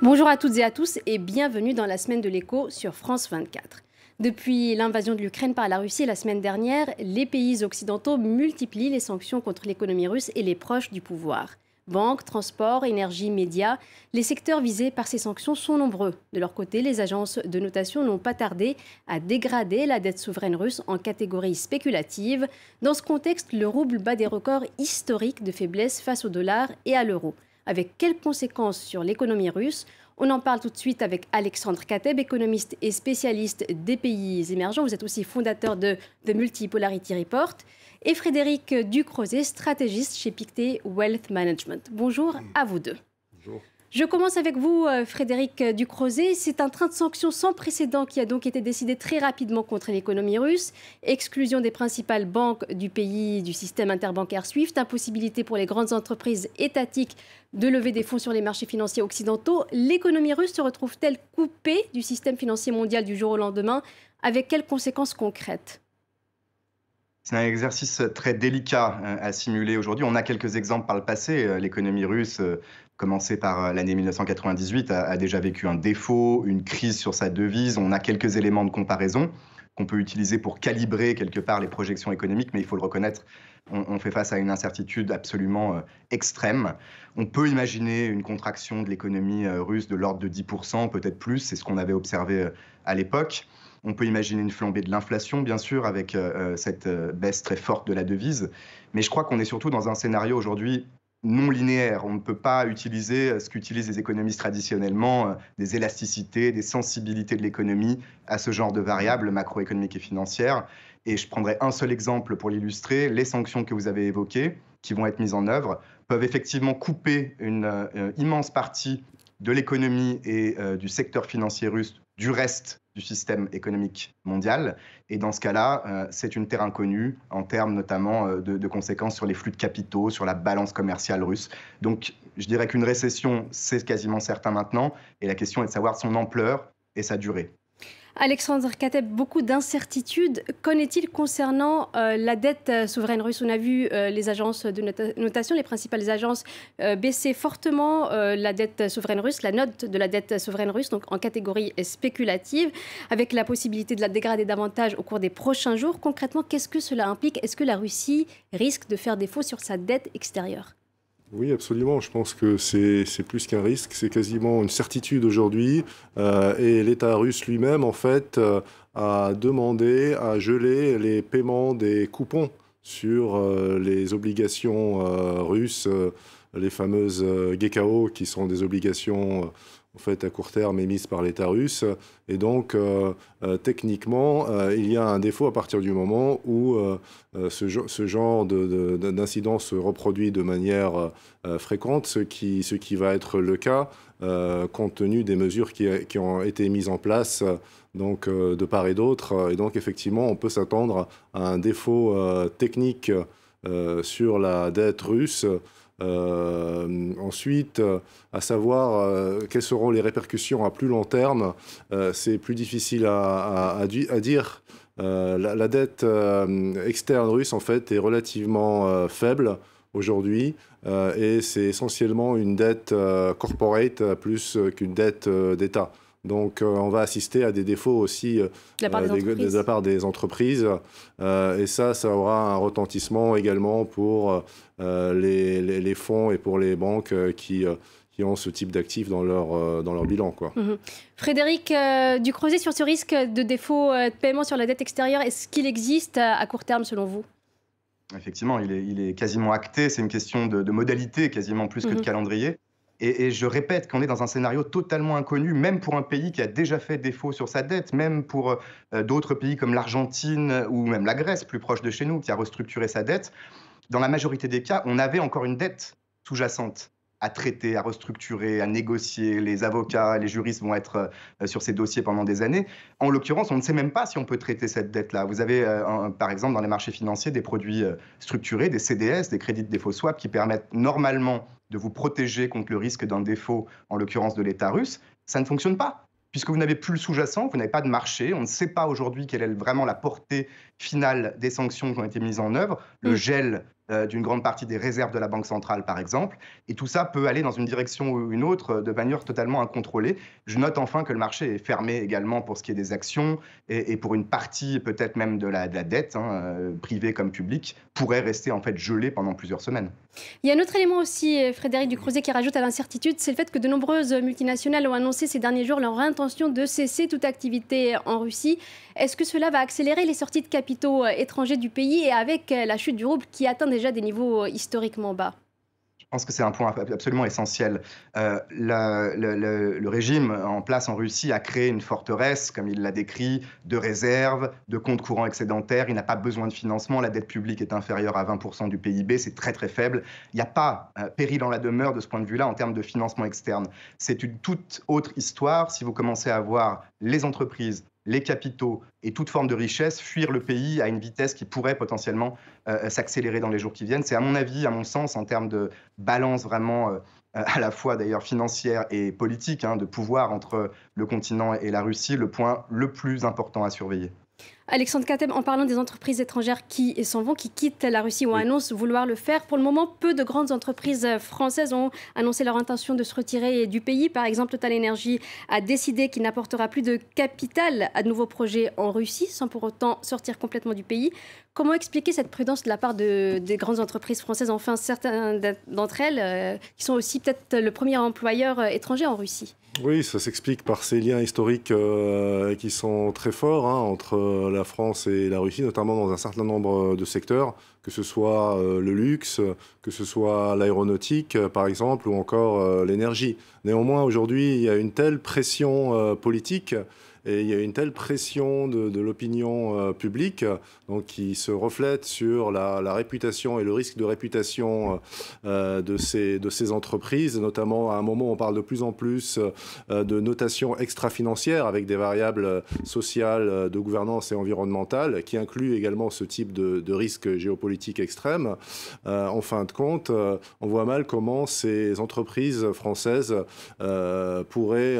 Bonjour à toutes et à tous et bienvenue dans la semaine de l'écho sur France 24. Depuis l'invasion de l'Ukraine par la Russie la semaine dernière, les pays occidentaux multiplient les sanctions contre l'économie russe et les proches du pouvoir. Banques, transports, énergie, médias, les secteurs visés par ces sanctions sont nombreux. De leur côté, les agences de notation n'ont pas tardé à dégrader la dette souveraine russe en catégorie spéculative. Dans ce contexte, le rouble bat des records historiques de faiblesse face au dollar et à l'euro. Avec quelles conséquences sur l'économie russe On en parle tout de suite avec Alexandre Kateb, économiste et spécialiste des pays émergents. Vous êtes aussi fondateur de The Multipolarity Report. Et Frédéric Ducrozet, stratégiste chez Pictet Wealth Management. Bonjour à vous deux. Bonjour. Je commence avec vous, euh, Frédéric Ducrozet. C'est un train de sanctions sans précédent qui a donc été décidé très rapidement contre l'économie russe. Exclusion des principales banques du pays du système interbancaire SWIFT, impossibilité pour les grandes entreprises étatiques de lever des fonds sur les marchés financiers occidentaux. L'économie russe se retrouve-t-elle coupée du système financier mondial du jour au lendemain? Avec quelles conséquences concrètes? C'est un exercice très délicat euh, à simuler aujourd'hui. On a quelques exemples par le passé. Euh, l'économie russe commencé par euh, l'année 1998, a, déjà vécu un défaut, une crise sur sa devise. On a quelques éléments de comparaison qu'on peut utiliser pour calibrer quelque part les projections économiques, mais il faut le reconnaître, on, fait face à une incertitude absolument euh, extrême. On peut imaginer une contraction de l'économie euh, russe de l'ordre de 10%, peut-être plus, c'est ce qu'on avait observé à l'époque. On peut imaginer une flambée de l'inflation, bien sûr, avec cette baisse très forte de la devise. Mais je crois qu'on est surtout dans un scénario aujourd'hui non linéaire. On ne peut pas utiliser euh, ce qu'utilisent les économistes traditionnellement, euh, des élasticités, des sensibilités de l'économie à ce genre de variables macroéconomiques et financières. Et je prendrai un seul exemple pour l'illustrer. Les sanctions que vous avez évoquées, qui vont être mises en œuvre, peuvent effectivement couper une euh, immense partie de l'économie et du secteur financier russe du reste du système économique mondial. Et dans ce cas-là, euh, c'est une terre inconnue en termes notamment euh, de, de, conséquences sur les flux de capitaux, sur la balance commerciale russe. Donc je dirais qu'une récession, c'est quasiment certain maintenant. Et la question est de savoir son ampleur et sa durée. Alexandre Kateb, beaucoup d'incertitudes. Qu'en est-il concernant euh, la dette euh, souveraine russe? On a vu euh, les agences de notation, les principales agences, baisser fortement la dette souveraine russe, la note de la dette souveraine russe, donc en catégorie spéculative, avec la possibilité de la dégrader davantage au cours des prochains jours. Concrètement, qu'est-ce que cela implique? Est-ce que la Russie risque de faire défaut sur sa dette extérieure? Oui, absolument. Je pense que c'est plus qu'un risque, c'est quasiment une certitude aujourd'hui. Euh, et l'État russe lui-même, en fait, euh, a demandé à geler les paiements des coupons sur euh, les obligations russes, les fameuses GKO, qui sont des obligations en fait, à court terme émises par l'État russe. Et donc, euh, euh, techniquement, euh, il y a un défaut à partir du moment où ce, genre d'incident se reproduit de manière fréquente, ce qui, ce qui va être le cas compte tenu des mesures qui, qui, ont été mises en place donc, de part et d'autre. Et donc, effectivement, on peut s'attendre à un défaut technique sur la dette russe euh, ensuite, euh, à savoir euh, quelles seront les répercussions à plus long terme, c'est plus difficile à, dire. La, dette externe russe, en fait, est relativement faible aujourd'hui. et c'est essentiellement une dette corporate plus qu'une dette d'État. Donc, on va assister à des défauts aussi de, la part des entreprises. et ça, ça aura un retentissement également pour euh, les, fonds et pour les banques euh, qui euh, qui ont ce type d'actifs dans leur, dans leur bilan. Quoi. Mhm. Frédéric du Ducreuset, sur ce risque de défaut de paiement sur la dette extérieure, est-ce qu'il existe à, court terme selon vous? Effectivement, il est, il est, quasiment acté. C'est une question de, modalité quasiment plus que de mhm. calendrier. Et, je répète qu'on est dans un scénario totalement inconnu, même pour un pays qui a déjà fait défaut sur sa dette, même pour d'autres pays comme l'Argentine ou même la Grèce, plus proche de chez nous, qui a restructuré sa dette dans la majorité des cas, on avait encore une dette sous-jacente à traiter, à restructurer, à négocier. Les avocats, les juristes vont être euh, sur ces dossiers pendant des années. En l'occurrence, on ne sait même pas si on peut traiter cette dette-là. Vous avez, euh, par exemple, dans les marchés financiers, des produits euh, structurés, des CDS, des crédits de défaut swap, qui permettent normalement de vous protéger contre le risque d'un défaut, en l'occurrence de l'État russe. Ça ne fonctionne pas puisque vous n'avez plus le sous-jacent, vous n'avez pas de marché, on ne sait pas aujourd'hui quelle est vraiment la portée finale des sanctions qui ont été mises en œuvre. Le mm. gel d'une grande partie des réserves de la Banque centrale, par exemple. Et tout ça peut aller dans une direction ou une autre de manière totalement incontrôlée. Je note enfin que le marché est fermé également pour ce qui est des actions et, pour une partie peut-être même de la, dette, hein, euh, privée comme publique, pourrait rester en fait gelée pendant plusieurs semaines. Il y a un autre élément aussi, Frédéric Ducrozet, qui rajoute à l'incertitude, c'est le fait que de nombreuses multinationales ont annoncé ces derniers jours leur intention de cesser toute activité en Russie. Est-ce que cela va accélérer les sorties de capitaux étrangers du pays et avec la chute du rouble qui atteint des niveaux euh, historiquement bas je pense que c'est un point absolument essentiel. Euh, le, régime en place en Russie a créé une forteresse, comme il l'a décrit, de réserves, de comptes courants excédentaires. Il n'a pas besoin de financement. La dette publique est inférieure à 20% du PIB. C'est très, très faible. Il n'y a pas euh, péril en la demeure de ce point de vue-là en termes de financement externe. C'est une toute autre histoire si vous commencez à voir les entreprises les capitaux et toute forme de richesse fuir le pays à une vitesse qui pourrait potentiellement euh, s'accélérer dans les jours qui viennent. C'est à mon avis, à mon sens, en termes de balance vraiment euh, à la fois d'ailleurs financière et politique, hein, de pouvoir entre le continent et la Russie, le point le plus important à surveiller. Alexandre Katem, en parlant des entreprises étrangères qui s'en vont, qui quittent la Russie ou annoncent vouloir le faire, pour le moment, peu de grandes entreprises françaises ont annoncé leur intention de se retirer du pays. Par exemple, Total Energy a décidé qu'il n'apportera plus de capital à de nouveaux projets en Russie, sans pour autant sortir complètement du pays. Comment expliquer cette prudence de la part de, des grandes entreprises françaises, enfin certaines d'entre elles, euh, qui sont aussi peut-être le premier employeur euh, étranger en Russie? Oui, ça s'explique par ces liens historiques euh, qui sont très forts hein, entre la France et la Russie, notamment dans un certain nombre de secteurs, que ce soit euh, le luxe, que ce soit l'aéronautique, par exemple, ou encore l'énergie. Néanmoins, aujourd'hui, il y a une telle pression politique et il y a une telle pression de, l'opinion euh, publique donc, qui se reflète sur la, réputation et le risque de réputation euh, de, ces, entreprises. Notamment, à un moment, on parle de plus en plus euh, de notation extra-financière avec des variables sociales, de gouvernance et environnementale, qui incluent également ce type de, de risque géopolitique extrême. en fin de compte, on voit mal comment ces entreprises françaises pourraient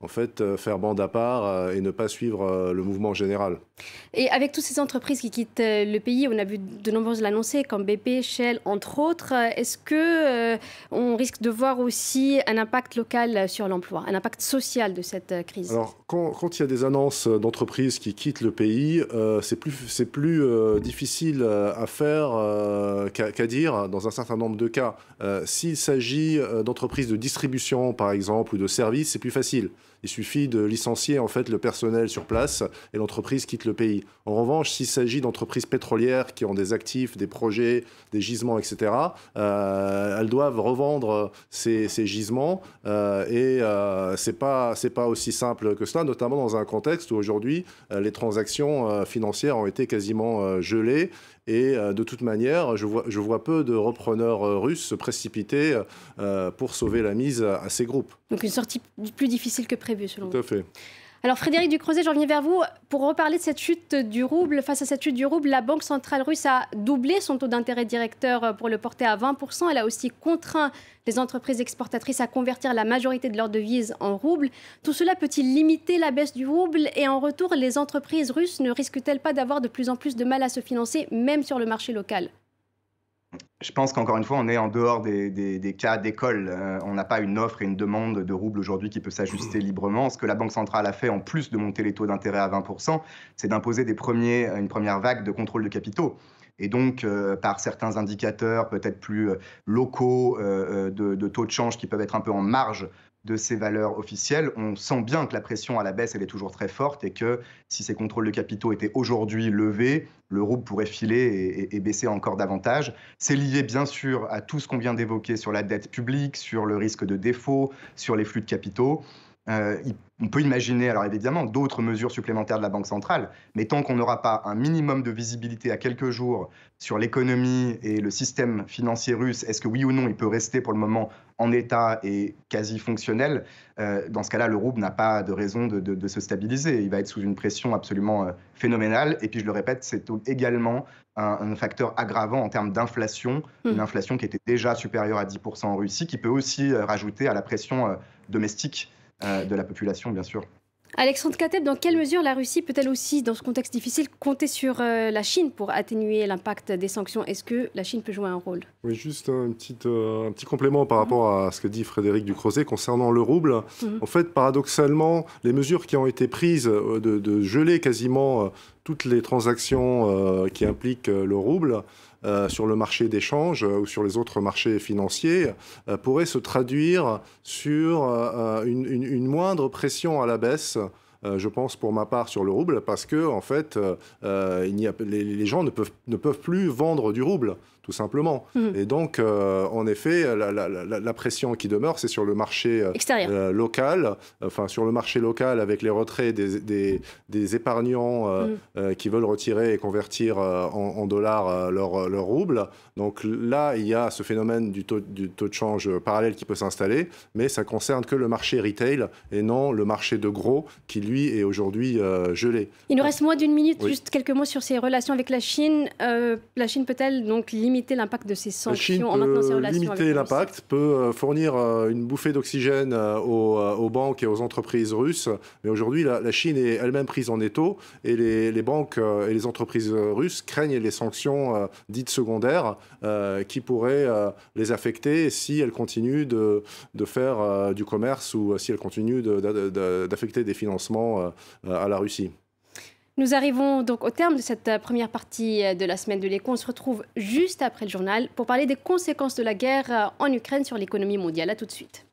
en fait faire bande à part et ne pas suivre euh, le mouvement général. Et avec toutes ces entreprises qui quittent euh, le pays, on a vu de nombreuses l'annoncer, comme BP, Shell, entre autres, euh, est-ce que on risque de voir aussi un impact local sur l'emploi, un impact social de cette crise? Alors, quand, quand, il y a des annonces d'entreprises qui quittent le pays, c'est plus, c'est plus difficile à faire qu'à dire dans un certain nombre de cas. S'il s'agit d'entreprises de distribution, par exemple, ou de services, c'est plus facile. Il suffit de licencier en fait le personnel sur place et l'entreprise quitte le pays. En revanche, s'il s'agit d'entreprises pétrolières qui ont des actifs, des projets, des gisements, etc., euh, elles doivent revendre ces, gisements euh, et euh, c'est pas c'est pas aussi simple que cela, notamment dans un contexte où aujourd'hui les transactions financières ont été quasiment gelées et de toute manière, je vois, je vois peu de repreneurs russes se précipiter pour sauver la mise à ces groupes. Donc une sortie plus difficile que prévu, selon vous. Tout à fait. Alors Frédéric Ducrozet, je reviens vers vous. Pour reparler de cette chute du rouble, face à cette chute du rouble, la Banque centrale russe a doublé son taux d'intérêt directeur pour le porter à 20%. Elle a aussi contraint les entreprises exportatrices à convertir la majorité de leurs devises en roubles. Tout cela peut-il limiter la baisse du rouble? Et en retour, les entreprises russes ne risquent-elles pas d'avoir de plus en plus de mal à se financer, même sur le marché local? Je pense qu'encore une fois, on est en dehors des, cas d'école. Euh, on n'a pas une offre et une demande de roubles aujourd'hui qui peut s'ajuster librement. Ce que la Banque centrale a fait, en plus de monter les taux d'intérêt à 20%, c'est d'imposer une première vague de contrôle de capitaux. Et donc, euh, par certains indicateurs peut-être plus euh, locaux de, de, taux de change qui peuvent être un peu en marge de ces valeurs officielles, on sent bien que la pression à la baisse, elle est toujours très forte et que si ces contrôles de capitaux étaient aujourd'hui levés, le rouble pourrait filer et, baisser encore davantage. C'est lié bien sûr à tout ce qu'on vient d'évoquer sur la dette publique, sur le risque de défaut, sur les flux de capitaux. Euh, on peut imaginer, alors évidemment, d'autres mesures supplémentaires de la Banque centrale, mais tant qu'on n'aura pas un minimum de visibilité à quelques jours sur l'économie et le système financier russe, est-ce que oui ou non il peut rester pour le moment en état et quasi fonctionnel, euh, dans ce cas-là, le rouble n'a pas de raison de, se stabiliser. Il va être sous une pression absolument euh, phénoménale. Et puis, je le répète, c'est également un, facteur aggravant en termes d'inflation, mmh. une inflation qui était déjà supérieure à 10% en Russie, qui peut aussi rajouter à la pression domestique euh, de la population, bien sûr. Alexandre Kateb, dans quelle mesure la Russie peut-elle aussi, dans ce contexte difficile, compter sur euh, la Chine pour atténuer l'impact des sanctions? Est-ce que la Chine peut jouer un rôle? Oui, juste un petit, euh, un petit complément par rapport à ce que dit Frédéric Ducrozet concernant le rouble. Mhm. En fait, paradoxalement, les mesures qui ont été prises euh, de, geler quasiment toutes les transactions qui impliquent le rouble, sur le marché d'échange ou sur les autres marchés financiers pourraient se traduire sur une, moindre pression à la baisse euh, je pense pour ma part sur le rouble, parce que en fait, euh, euh, les, gens ne peuvent, ne peuvent plus vendre du rouble tout simplement. Mhm. Et donc, en effet, la, pression qui demeure, c'est sur le marché local, enfin sur le marché local avec les retraits des, des, épargnants mhm. qui veulent retirer et convertir en, dollars leur, leur rouble. Donc là, il y a ce phénomène du taux, du taux de change parallèle qui peut s'installer, mais ça concerne que le marché retail et non le marché de gros qui, lui, est aujourd'hui euh, gelé. Il nous reste moins d'une minute, juste quelques mots sur ses relations avec la Chine. Euh, la Chine peut-elle donc limiter l'impact de ces sanctions en maintenant ses relations limiter l'impact, peut euh, fournir une bouffée d'oxygène aux, banques et aux entreprises russes, mais aujourd'hui la, Chine est elle-même prise en étau et les, banques et les entreprises russes craignent les sanctions dites secondaires qui pourraient les affecter si elles continuent de, de faire du commerce ou si elles continuent d'affecter des financements euh, à la Russie. Nous arrivons donc au terme de cette euh, première partie euh, de la semaine de l'écho. On se retrouve juste après le journal pour parler des conséquences de la guerre en Ukraine sur l'économie mondiale. A tout de suite.